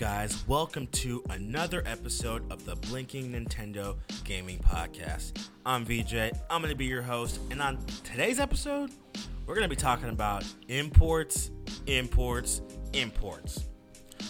Guys? Welcome to another episode of the Blinking Nintendo Gaming Podcast. I'm VJ, I'm going to be your host, and on today's episode, we're going to be talking about imports, imports, imports.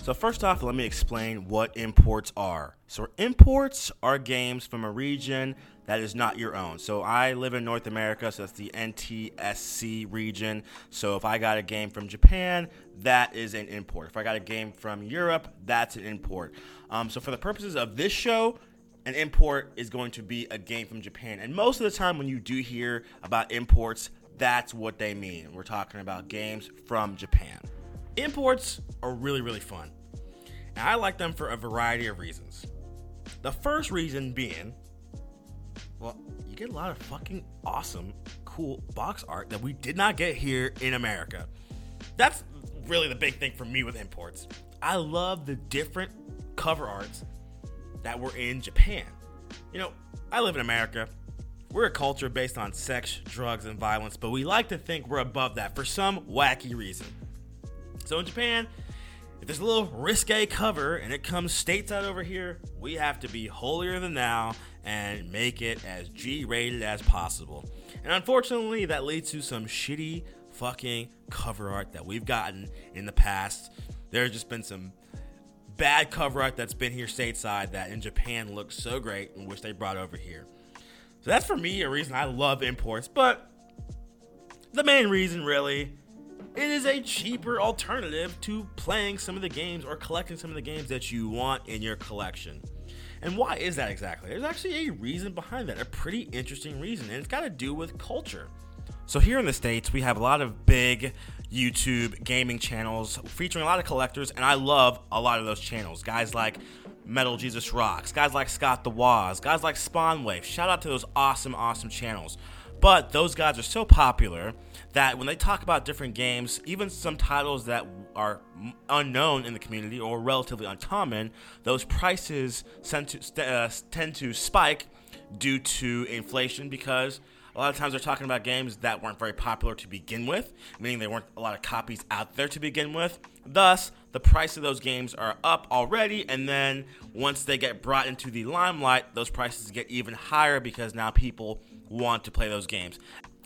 So, first off, let me explain what imports are. So, imports are games from a region that is not your own. So I live in North America, so that's the NTSC region. So if I got a game from Japan, that is an import. If I got a game from Europe, that's an import. Um, so for the purposes of this show, an import is going to be a game from Japan. And most of the time, when you do hear about imports, that's what they mean. We're talking about games from Japan. Imports are really, really fun. And I like them for a variety of reasons. The first reason being well, you get a lot of fucking awesome, cool box art that we did not get here in America. That's really the big thing for me with imports. I love the different cover arts that were in Japan. You know, I live in America. We're a culture based on sex, drugs, and violence, but we like to think we're above that for some wacky reason. So in Japan, if there's a little risque cover and it comes stateside over here, we have to be holier than thou and make it as G rated as possible. And unfortunately, that leads to some shitty fucking cover art that we've gotten in the past. There's just been some bad cover art that's been here stateside that in Japan looks so great and wish they brought over here. So that's for me a reason I love imports, but the main reason really it is a cheaper alternative to playing some of the games or collecting some of the games that you want in your collection. And why is that exactly? There's actually a reason behind that, a pretty interesting reason, and it's got to do with culture. So, here in the States, we have a lot of big YouTube gaming channels featuring a lot of collectors, and I love a lot of those channels. Guys like Metal Jesus Rocks, guys like Scott the Woz, guys like Spawnwave. Shout out to those awesome, awesome channels. But those guys are so popular that when they talk about different games, even some titles that are unknown in the community or relatively uncommon, those prices tend to, uh, tend to spike due to inflation because a lot of times they're talking about games that weren't very popular to begin with, meaning there weren't a lot of copies out there to begin with. Thus, the price of those games are up already, and then once they get brought into the limelight, those prices get even higher because now people want to play those games.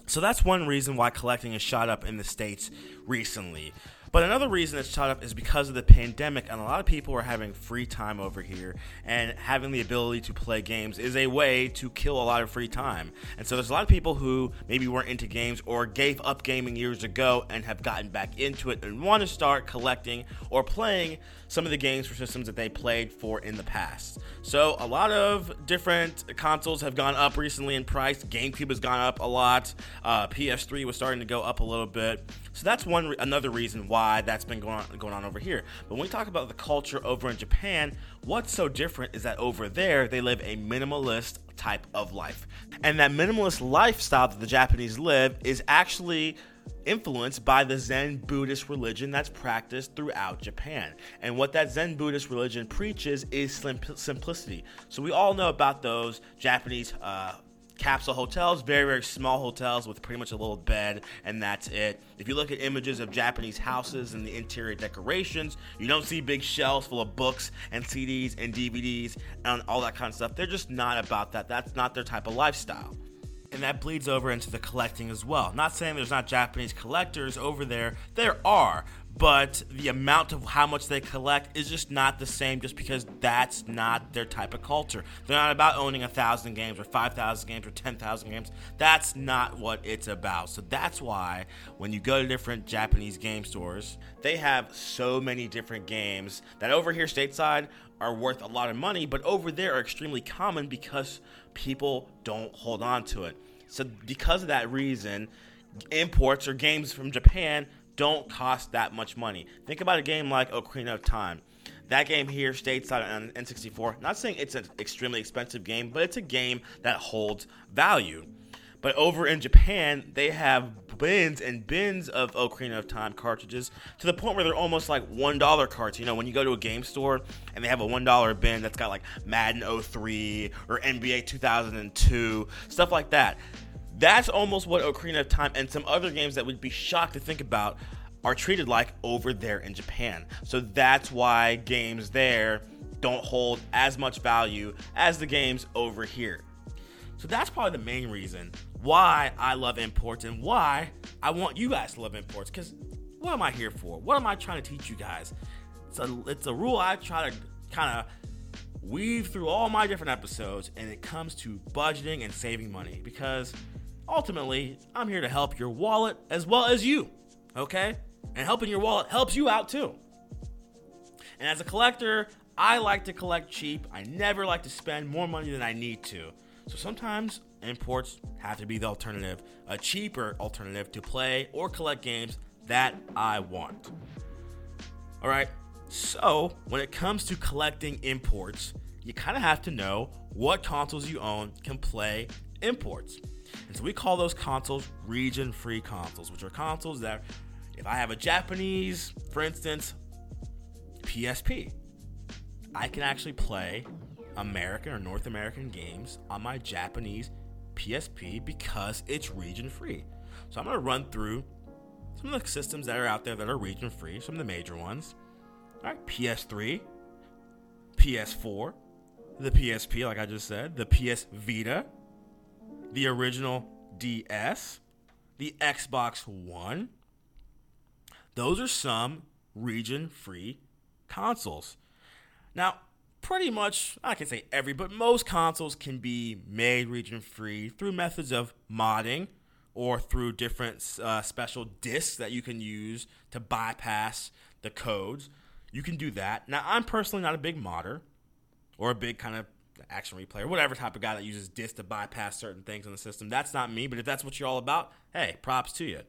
So that's one reason why collecting has shot up in the States recently. But another reason it's shot up is because of the pandemic, and a lot of people are having free time over here, and having the ability to play games is a way to kill a lot of free time. And so there's a lot of people who maybe weren't into games or gave up gaming years ago and have gotten back into it and want to start collecting or playing some of the games for systems that they played for in the past. So a lot of different consoles have gone up recently in price. GameCube has gone up a lot. Uh, PS3 was starting to go up a little bit. So that's one another reason why that's been going on, going on over here. But when we talk about the culture over in Japan, what's so different is that over there they live a minimalist type of life. And that minimalist lifestyle that the Japanese live is actually influenced by the Zen Buddhist religion that's practiced throughout Japan. And what that Zen Buddhist religion preaches is simplicity. So we all know about those Japanese uh, capsule hotels, very, very small hotels with pretty much a little bed, and that's it. If you look at images of Japanese houses and the interior decorations, you don't see big shelves full of books and CDs and DVDs and all that kind of stuff. They're just not about that. That's not their type of lifestyle. And that bleeds over into the collecting as well. Not saying there's not Japanese collectors over there, there are, but the amount of how much they collect is just not the same just because that's not their type of culture. They're not about owning a thousand games or 5,000 games or 10,000 games. That's not what it's about. So that's why when you go to different Japanese game stores, they have so many different games that over here stateside are worth a lot of money, but over there are extremely common because people don't hold on to it. So because of that reason, imports or games from Japan don't cost that much money. Think about a game like Ocarina of Time. That game here stateside on N64. Not saying it's an extremely expensive game, but it's a game that holds value. But over in Japan, they have bins and bins of Ocarina of Time cartridges to the point where they're almost like $1 carts. You know, when you go to a game store and they have a $1 bin that's got like Madden 03 or NBA 2002, stuff like that. That's almost what Ocarina of Time and some other games that would be shocked to think about are treated like over there in Japan. So that's why games there don't hold as much value as the games over here. So that's probably the main reason why I love imports and why I want you guys to love imports. Because what am I here for? What am I trying to teach you guys? It's a, it's a rule I try to kind of weave through all my different episodes, and it comes to budgeting and saving money. Because ultimately, I'm here to help your wallet as well as you. Okay? And helping your wallet helps you out too. And as a collector, I like to collect cheap. I never like to spend more money than I need to. So sometimes imports have to be the alternative, a cheaper alternative to play or collect games that I want. All right, so when it comes to collecting imports, you kind of have to know what consoles you own can play imports. And so we call those consoles region free consoles, which are consoles that, if I have a Japanese, for instance, PSP, I can actually play American or North American games on my Japanese PSP because it's region free. So I'm going to run through some of the systems that are out there that are region free, some of the major ones. All right, PS3, PS4, the PSP, like I just said, the PS Vita, the original DS, the Xbox One. Those are some region free consoles. Now, pretty much, I can say every, but most consoles can be made region free through methods of modding or through different uh, special discs that you can use to bypass the codes. You can do that. Now, I'm personally not a big modder or a big kind of action replay or whatever type of guy that uses discs to bypass certain things in the system. That's not me, but if that's what you're all about, hey, props to you.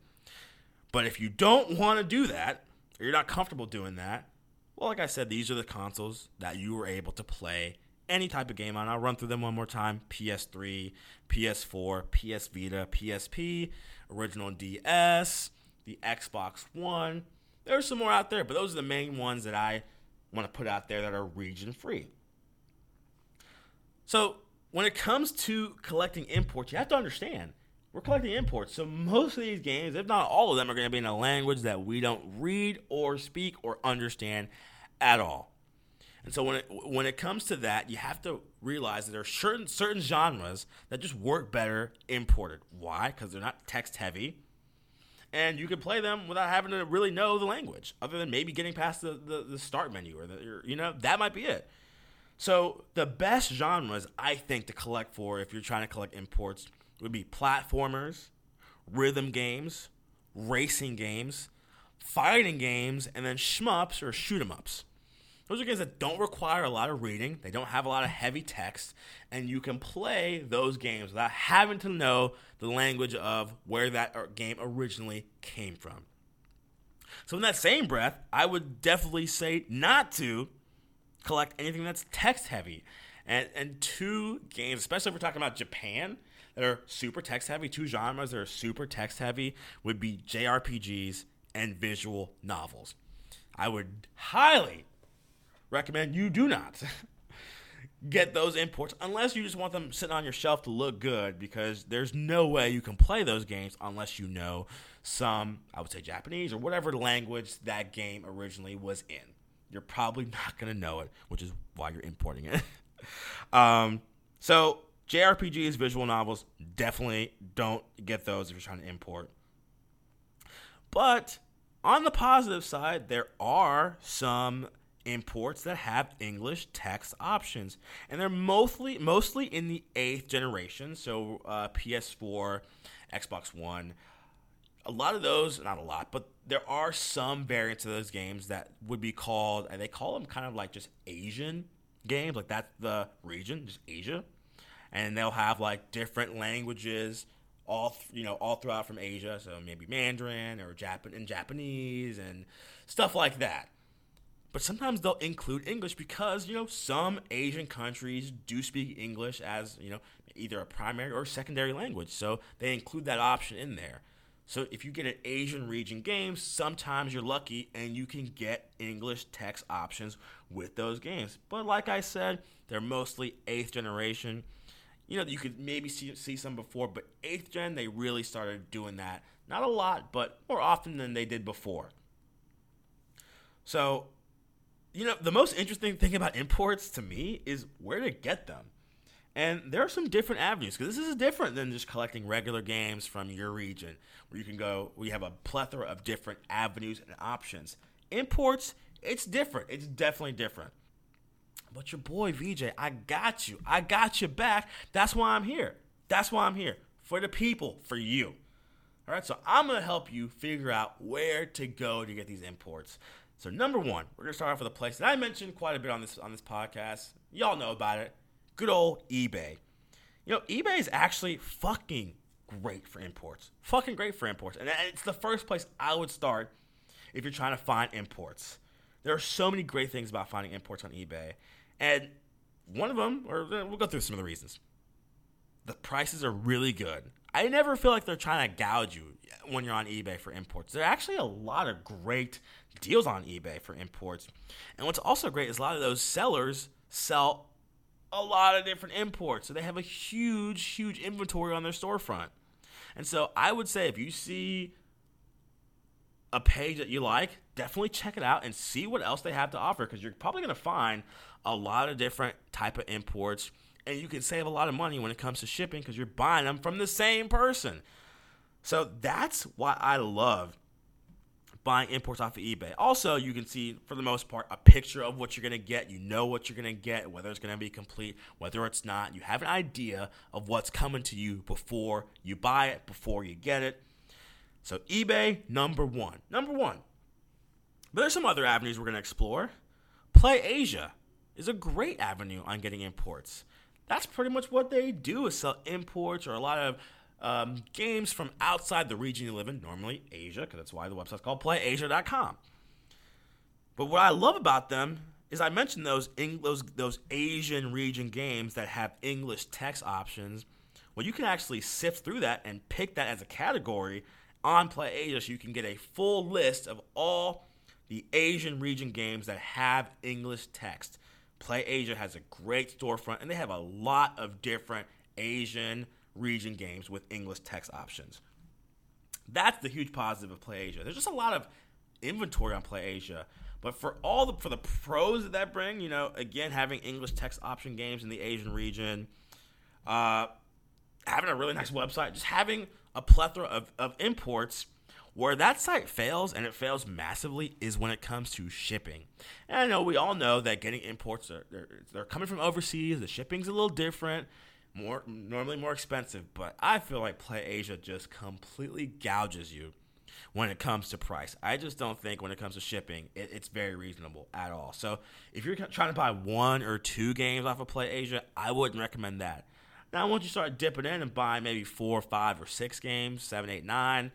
But if you don't want to do that, or you're not comfortable doing that, well, like I said, these are the consoles that you were able to play any type of game on. I'll run through them one more time PS3, PS4, PS Vita, PSP, original DS, the Xbox One. There's some more out there, but those are the main ones that I want to put out there that are region free. So, when it comes to collecting imports, you have to understand we're collecting imports. So, most of these games, if not all of them, are going to be in a language that we don't read or speak or understand at all. And so when it when it comes to that, you have to realize that there are certain certain genres that just work better imported. Why? Because they're not text heavy, and you can play them without having to really know the language, other than maybe getting past the the, the start menu or the you know that might be it. So the best genres I think to collect for if you're trying to collect imports would be platformers, rhythm games, racing games, fighting games, and then shmups or shoot 'em ups. Those are games that don't require a lot of reading, they don't have a lot of heavy text, and you can play those games without having to know the language of where that game originally came from. So, in that same breath, I would definitely say not to collect anything that's text heavy. And, and two games, especially if we're talking about Japan, that are super text heavy, two genres that are super text heavy would be JRPGs and visual novels. I would highly recommend you do not get those imports unless you just want them sitting on your shelf to look good because there's no way you can play those games unless you know some, I would say Japanese or whatever language that game originally was in. You're probably not going to know it, which is why you're importing it. um, so, JRPGs, visual novels, definitely don't get those if you're trying to import. But on the positive side, there are some imports that have English text options, and they're mostly mostly in the eighth generation, so uh, PS4, Xbox One. A lot of those, not a lot, but there are some variants of those games that would be called, and they call them kind of like just Asian games, like that's the region, just Asia, and they'll have like different languages all you know all throughout from Asia, so maybe Mandarin or Japan and Japanese and stuff like that. But sometimes they'll include English because, you know, some Asian countries do speak English as, you know, either a primary or secondary language. So they include that option in there. So if you get an Asian region game, sometimes you're lucky and you can get English text options with those games. But like I said, they're mostly eighth generation. You know, you could maybe see, see some before, but eighth gen, they really started doing that. Not a lot, but more often than they did before. So, you know, the most interesting thing about imports to me is where to get them. And there are some different avenues because this is different than just collecting regular games from your region where you can go, we have a plethora of different avenues and options. Imports, it's different. It's definitely different. But your boy VJ, I got you. I got you back. That's why I'm here. That's why I'm here. For the people, for you. All right, so I'm to help you figure out where to go to get these imports. So number one, we're to start off with a place that I mentioned quite a bit on this on this podcast. Y'all know about it good old eBay. You know, eBay is actually fucking great for imports. Fucking great for imports. And it's the first place I would start if you're trying to find imports. There are so many great things about finding imports on eBay. And one of them, or eh, we'll go through some of the reasons. The prices are really good. I never feel like they're trying to gouge you when you're on eBay for imports. There are actually a lot of great deals on eBay for imports. And what's also great is a lot of those sellers sell a lot of different imports. So they have a huge, huge inventory on their storefront. And so I would say if you see a page that you like, definitely check it out and see what else they have to offer because you're probably going to find a lot of different type of imports and you can save a lot of money when it comes to shipping because you're buying them from the same person. So that's why I love buying imports off of eBay. Also, you can see for the most part a picture of what you're going to get. You know what you're going to get, whether it's going to be complete, whether it's not. You have an idea of what's coming to you before you buy it, before you get it. So, eBay, number one. Number one. But there's some other avenues we're going to explore. Play Asia is a great avenue on getting imports. That's pretty much what they do is sell imports or a lot of um, games from outside the region you live in, normally Asia, because that's why the website's called PlayAsia.com. But what I love about them is I mentioned those those those Asian region games that have English text options. Well, you can actually sift through that and pick that as a category on PlayAsia, so you can get a full list of all the Asian region games that have English text. PlayAsia has a great storefront, and they have a lot of different Asian region games with English text options. That's the huge positive of PlayAsia. There's just a lot of inventory on PlayAsia. But for all the for the pros that that bring, you know, again having English text option games in the Asian region, uh, having a really nice website, just having a plethora of, of imports. Where that site fails, and it fails massively, is when it comes to shipping. And I know we all know that getting imports, are, they're, they're coming from overseas, the shipping's a little different more normally more expensive, but I feel like Play Asia just completely gouges you when it comes to price. I just don't think when it comes to shipping, it, it's very reasonable at all. So if you're trying to buy one or two games off of Play Asia, I wouldn't recommend that. Now, once you start dipping in and buying maybe four, five, or six games, seven, eight, nine,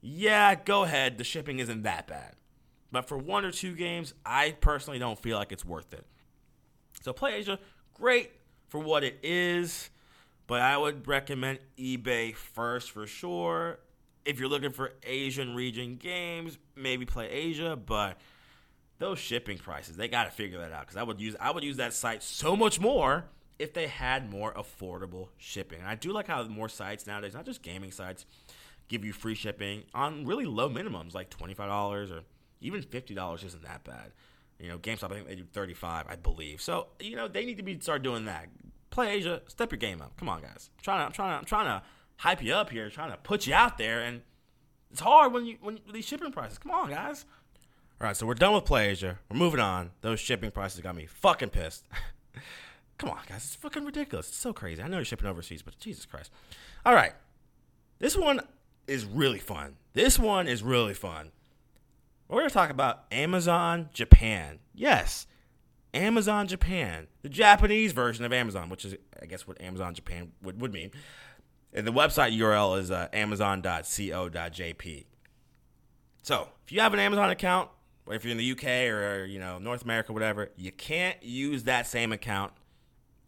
yeah, go ahead. The shipping isn't that bad. But for one or two games, I personally don't feel like it's worth it. So Play Asia, great for what it is. But I would recommend eBay first for sure. If you're looking for Asian region games, maybe play Asia, but those shipping prices, they got to figure that out cuz I would use I would use that site so much more if they had more affordable shipping. And I do like how more sites nowadays, not just gaming sites, give you free shipping on really low minimums like $25 or even $50 isn't that bad. You know, GameStop I think they do 35, I believe. So, you know, they need to be start doing that play Asia, step your game up. Come on, guys. I'm trying to, I'm trying to, I'm trying to hype you up here, trying to put you out there, and it's hard when you when these shipping prices. Come on, guys. All right, so we're done with Play Asia. We're moving on. Those shipping prices got me fucking pissed. Come on, guys. It's fucking ridiculous. It's so crazy. I know you're shipping overseas, but Jesus Christ. All right. This one is really fun. This one is really fun. We're going to talk about Amazon Japan. Yes, Amazon Japan, the Japanese version of Amazon, which is, I guess, what Amazon Japan would, would mean. And the website URL is uh, amazon.co.jp. So, if you have an Amazon account, or if you're in the UK or, you know North America, whatever, you can't use that same account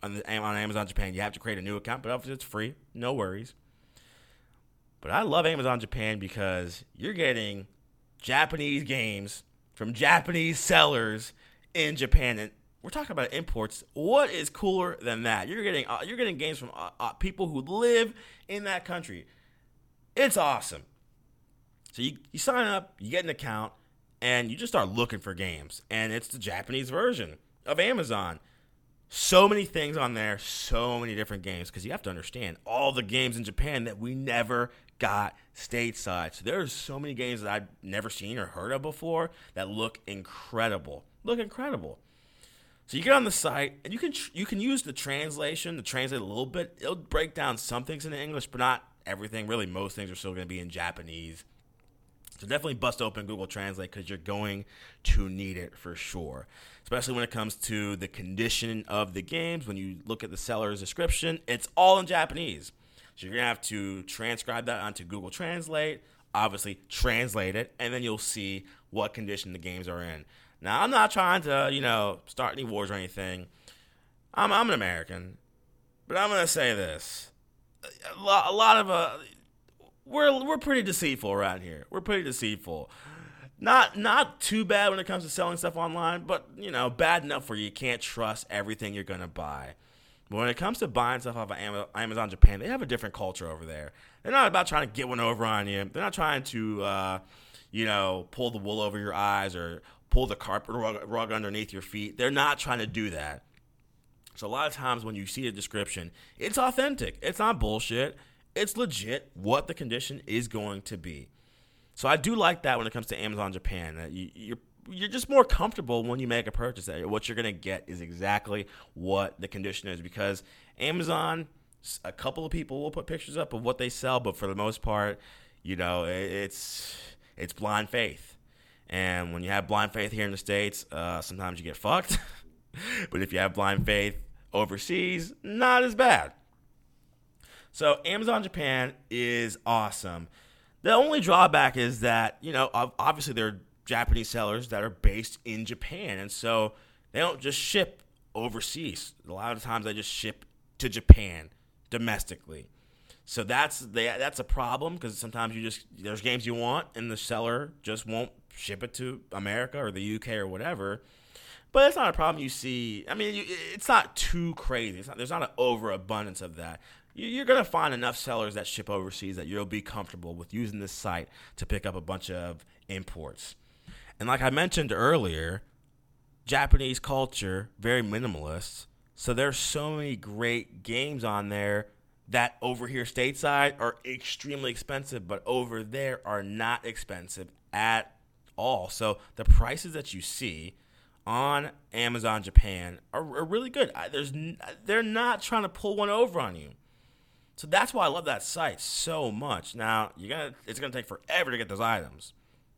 on, the, on Amazon Japan. You have to create a new account, but it's free, no worries. But I love Amazon Japan because you're getting Japanese games from Japanese sellers in Japan, and we're talking about imports. What is cooler than that? You're getting uh, you're getting games from uh, uh, people who live in that country. It's awesome. So you, you sign up, you get an account, and you just start looking for games, and it's the Japanese version of Amazon. So many things on there, so many different games, because you have to understand all the games in Japan that we never got stateside. So there's so many games that I've never seen or heard of before that look incredible. Look incredible. So you get on the site and you can you can use the translation to translate a little bit. It'll break down some things in English, but not everything. Really, most things are still going to be in Japanese. So definitely bust open Google Translate because you're going to need it for sure. Especially when it comes to the condition of the games. When you look at the seller's description, it's all in Japanese. So you're gonna have to transcribe that onto Google Translate. Obviously, translate it, and then you'll see what condition the games are in. Now, I'm not trying to, you know, start any wars or anything. I'm, I'm an American, but I'm gonna say this: a lot, a lot of uh, we're we're pretty deceitful around here. We're pretty deceitful. Not not too bad when it comes to selling stuff online, but you know, bad enough where you can't trust everything you're gonna buy. But when it comes to buying stuff off of Amazon Japan, they have a different culture over there. They're not about trying to get one over on you. They're not trying to, uh, you know, pull the wool over your eyes or pull the carpet rug, rug underneath your feet. They're not trying to do that. So a lot of times when you see a description, it's authentic. It's not bullshit it's legit what the condition is going to be. So I do like that when it comes to Amazon Japan. You, you're you're just more comfortable when you make a purchase. That what you're gonna get is exactly what the condition is because Amazon, a couple of people will put pictures up of what they sell, but for the most part, you know, it's it's blind faith. And when you have blind faith here in the states, uh, sometimes you get fucked. but if you have blind faith overseas, not as bad. So Amazon Japan is awesome. The only drawback is that, you know, obviously there are Japanese sellers that are based in Japan. And so they don't just ship overseas. A lot of times they just ship to Japan domestically. So that's that's a problem because sometimes you just there's games you want and the seller just won't ship it to America or the UK or whatever. But it's not a problem you see. I mean, it's not too crazy. Not, there's not an overabundance of that you're going to find enough sellers that ship overseas that you'll be comfortable with using this site to pick up a bunch of imports. And like I mentioned earlier, Japanese culture, very minimalist. So there's so many great games on there that over here stateside are extremely expensive, but over there are not expensive at all. So the prices that you see on Amazon Japan are, are really good. There's they're not trying to pull one over on you. So that's why I love that site so much. Now, you're gonna it's gonna take forever to get those items.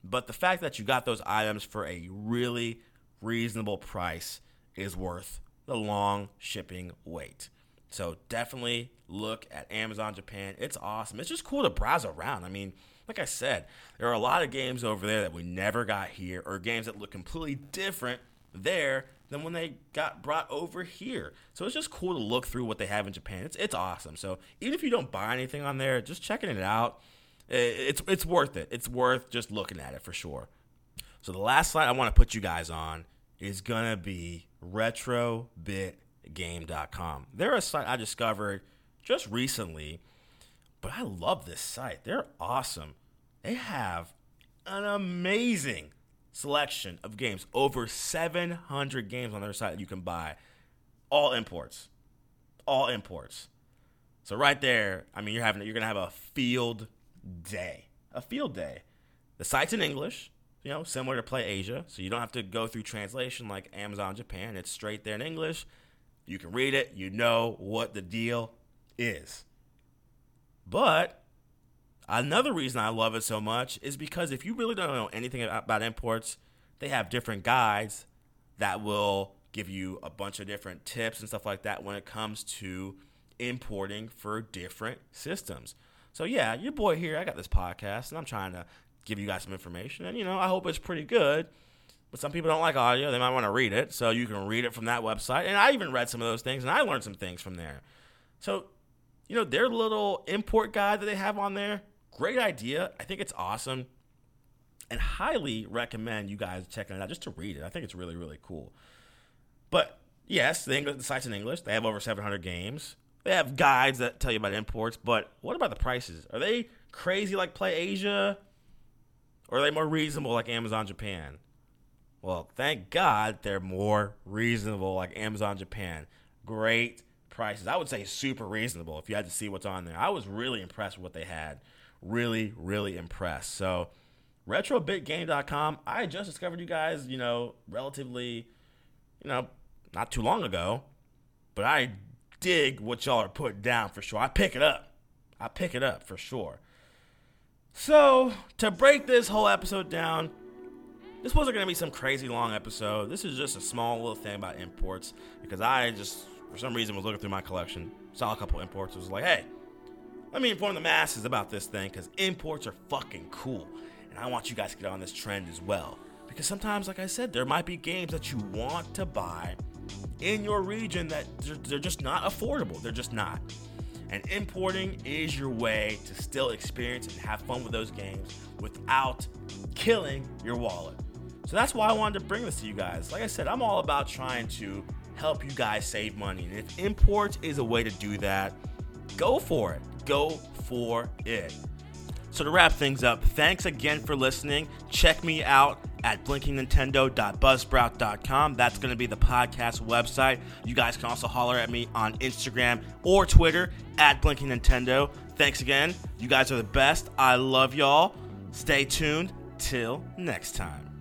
But the fact that you got those items for a really reasonable price is worth the long shipping wait. So definitely look at Amazon Japan. It's awesome. It's just cool to browse around. I mean, like I said, there are a lot of games over there that we never got here, or games that look completely different there than when they got brought over here. So it's just cool to look through what they have in Japan. It's it's awesome. So even if you don't buy anything on there, just checking it out, it's it's worth it. It's worth just looking at it for sure. So the last slide I want to put you guys on is gonna be retrobitgame.com. They're a site I discovered just recently, but I love this site. They're awesome. They have an amazing selection of games. Over 700 games on their site that you can buy. All imports. All imports. So right there, I mean, you're having you're gonna have a field day. A field day. The site's in English, you know, similar to Play Asia, so you don't have to go through translation like Amazon Japan. It's straight there in English. You can read it. You know what the deal is. But Another reason I love it so much is because if you really don't know anything about imports, they have different guides that will give you a bunch of different tips and stuff like that when it comes to importing for different systems. So yeah, your boy here, I got this podcast and I'm trying to give you guys some information and you know, I hope it's pretty good. But some people don't like audio, they might want to read it. So you can read it from that website. And I even read some of those things and I learned some things from there. So, you know, their little import guide that they have on there, Great idea. I think it's awesome. And highly recommend you guys checking it out just to read it. I think it's really, really cool. But yes, the, English, the site's in English. They have over 700 games. They have guides that tell you about imports. But what about the prices? Are they crazy like Play Asia? Or are they more reasonable like Amazon Japan? Well, thank God they're more reasonable like Amazon Japan. Great prices. I would say super reasonable if you had to see what's on there. I was really impressed with what they had. Really, really impressed. So, retrobitgame.com, I just discovered you guys, you know, relatively, you know, not too long ago, but I dig what y'all are putting down for sure. I pick it up. I pick it up for sure. So, to break this whole episode down, this wasn't going to be some crazy long episode. This is just a small little thing about imports because I just, for some reason, was looking through my collection, saw a couple imports, was like, hey, let me inform the masses about this thing because imports are fucking cool. And I want you guys to get on this trend as well. Because sometimes, like I said, there might be games that you want to buy in your region that they're, they're just not affordable. They're just not. And importing is your way to still experience and have fun with those games without killing your wallet. So that's why I wanted to bring this to you guys. Like I said, I'm all about trying to help you guys save money. And if imports is a way to do that, go for it. Go for it. So to wrap things up, thanks again for listening. Check me out at blinkingnintendo.buzzsprout.com. That's going to be the podcast website. You guys can also holler at me on Instagram or Twitter at blinkingnintendo. Thanks again. You guys are the best. I love y'all. Stay tuned. Till next time.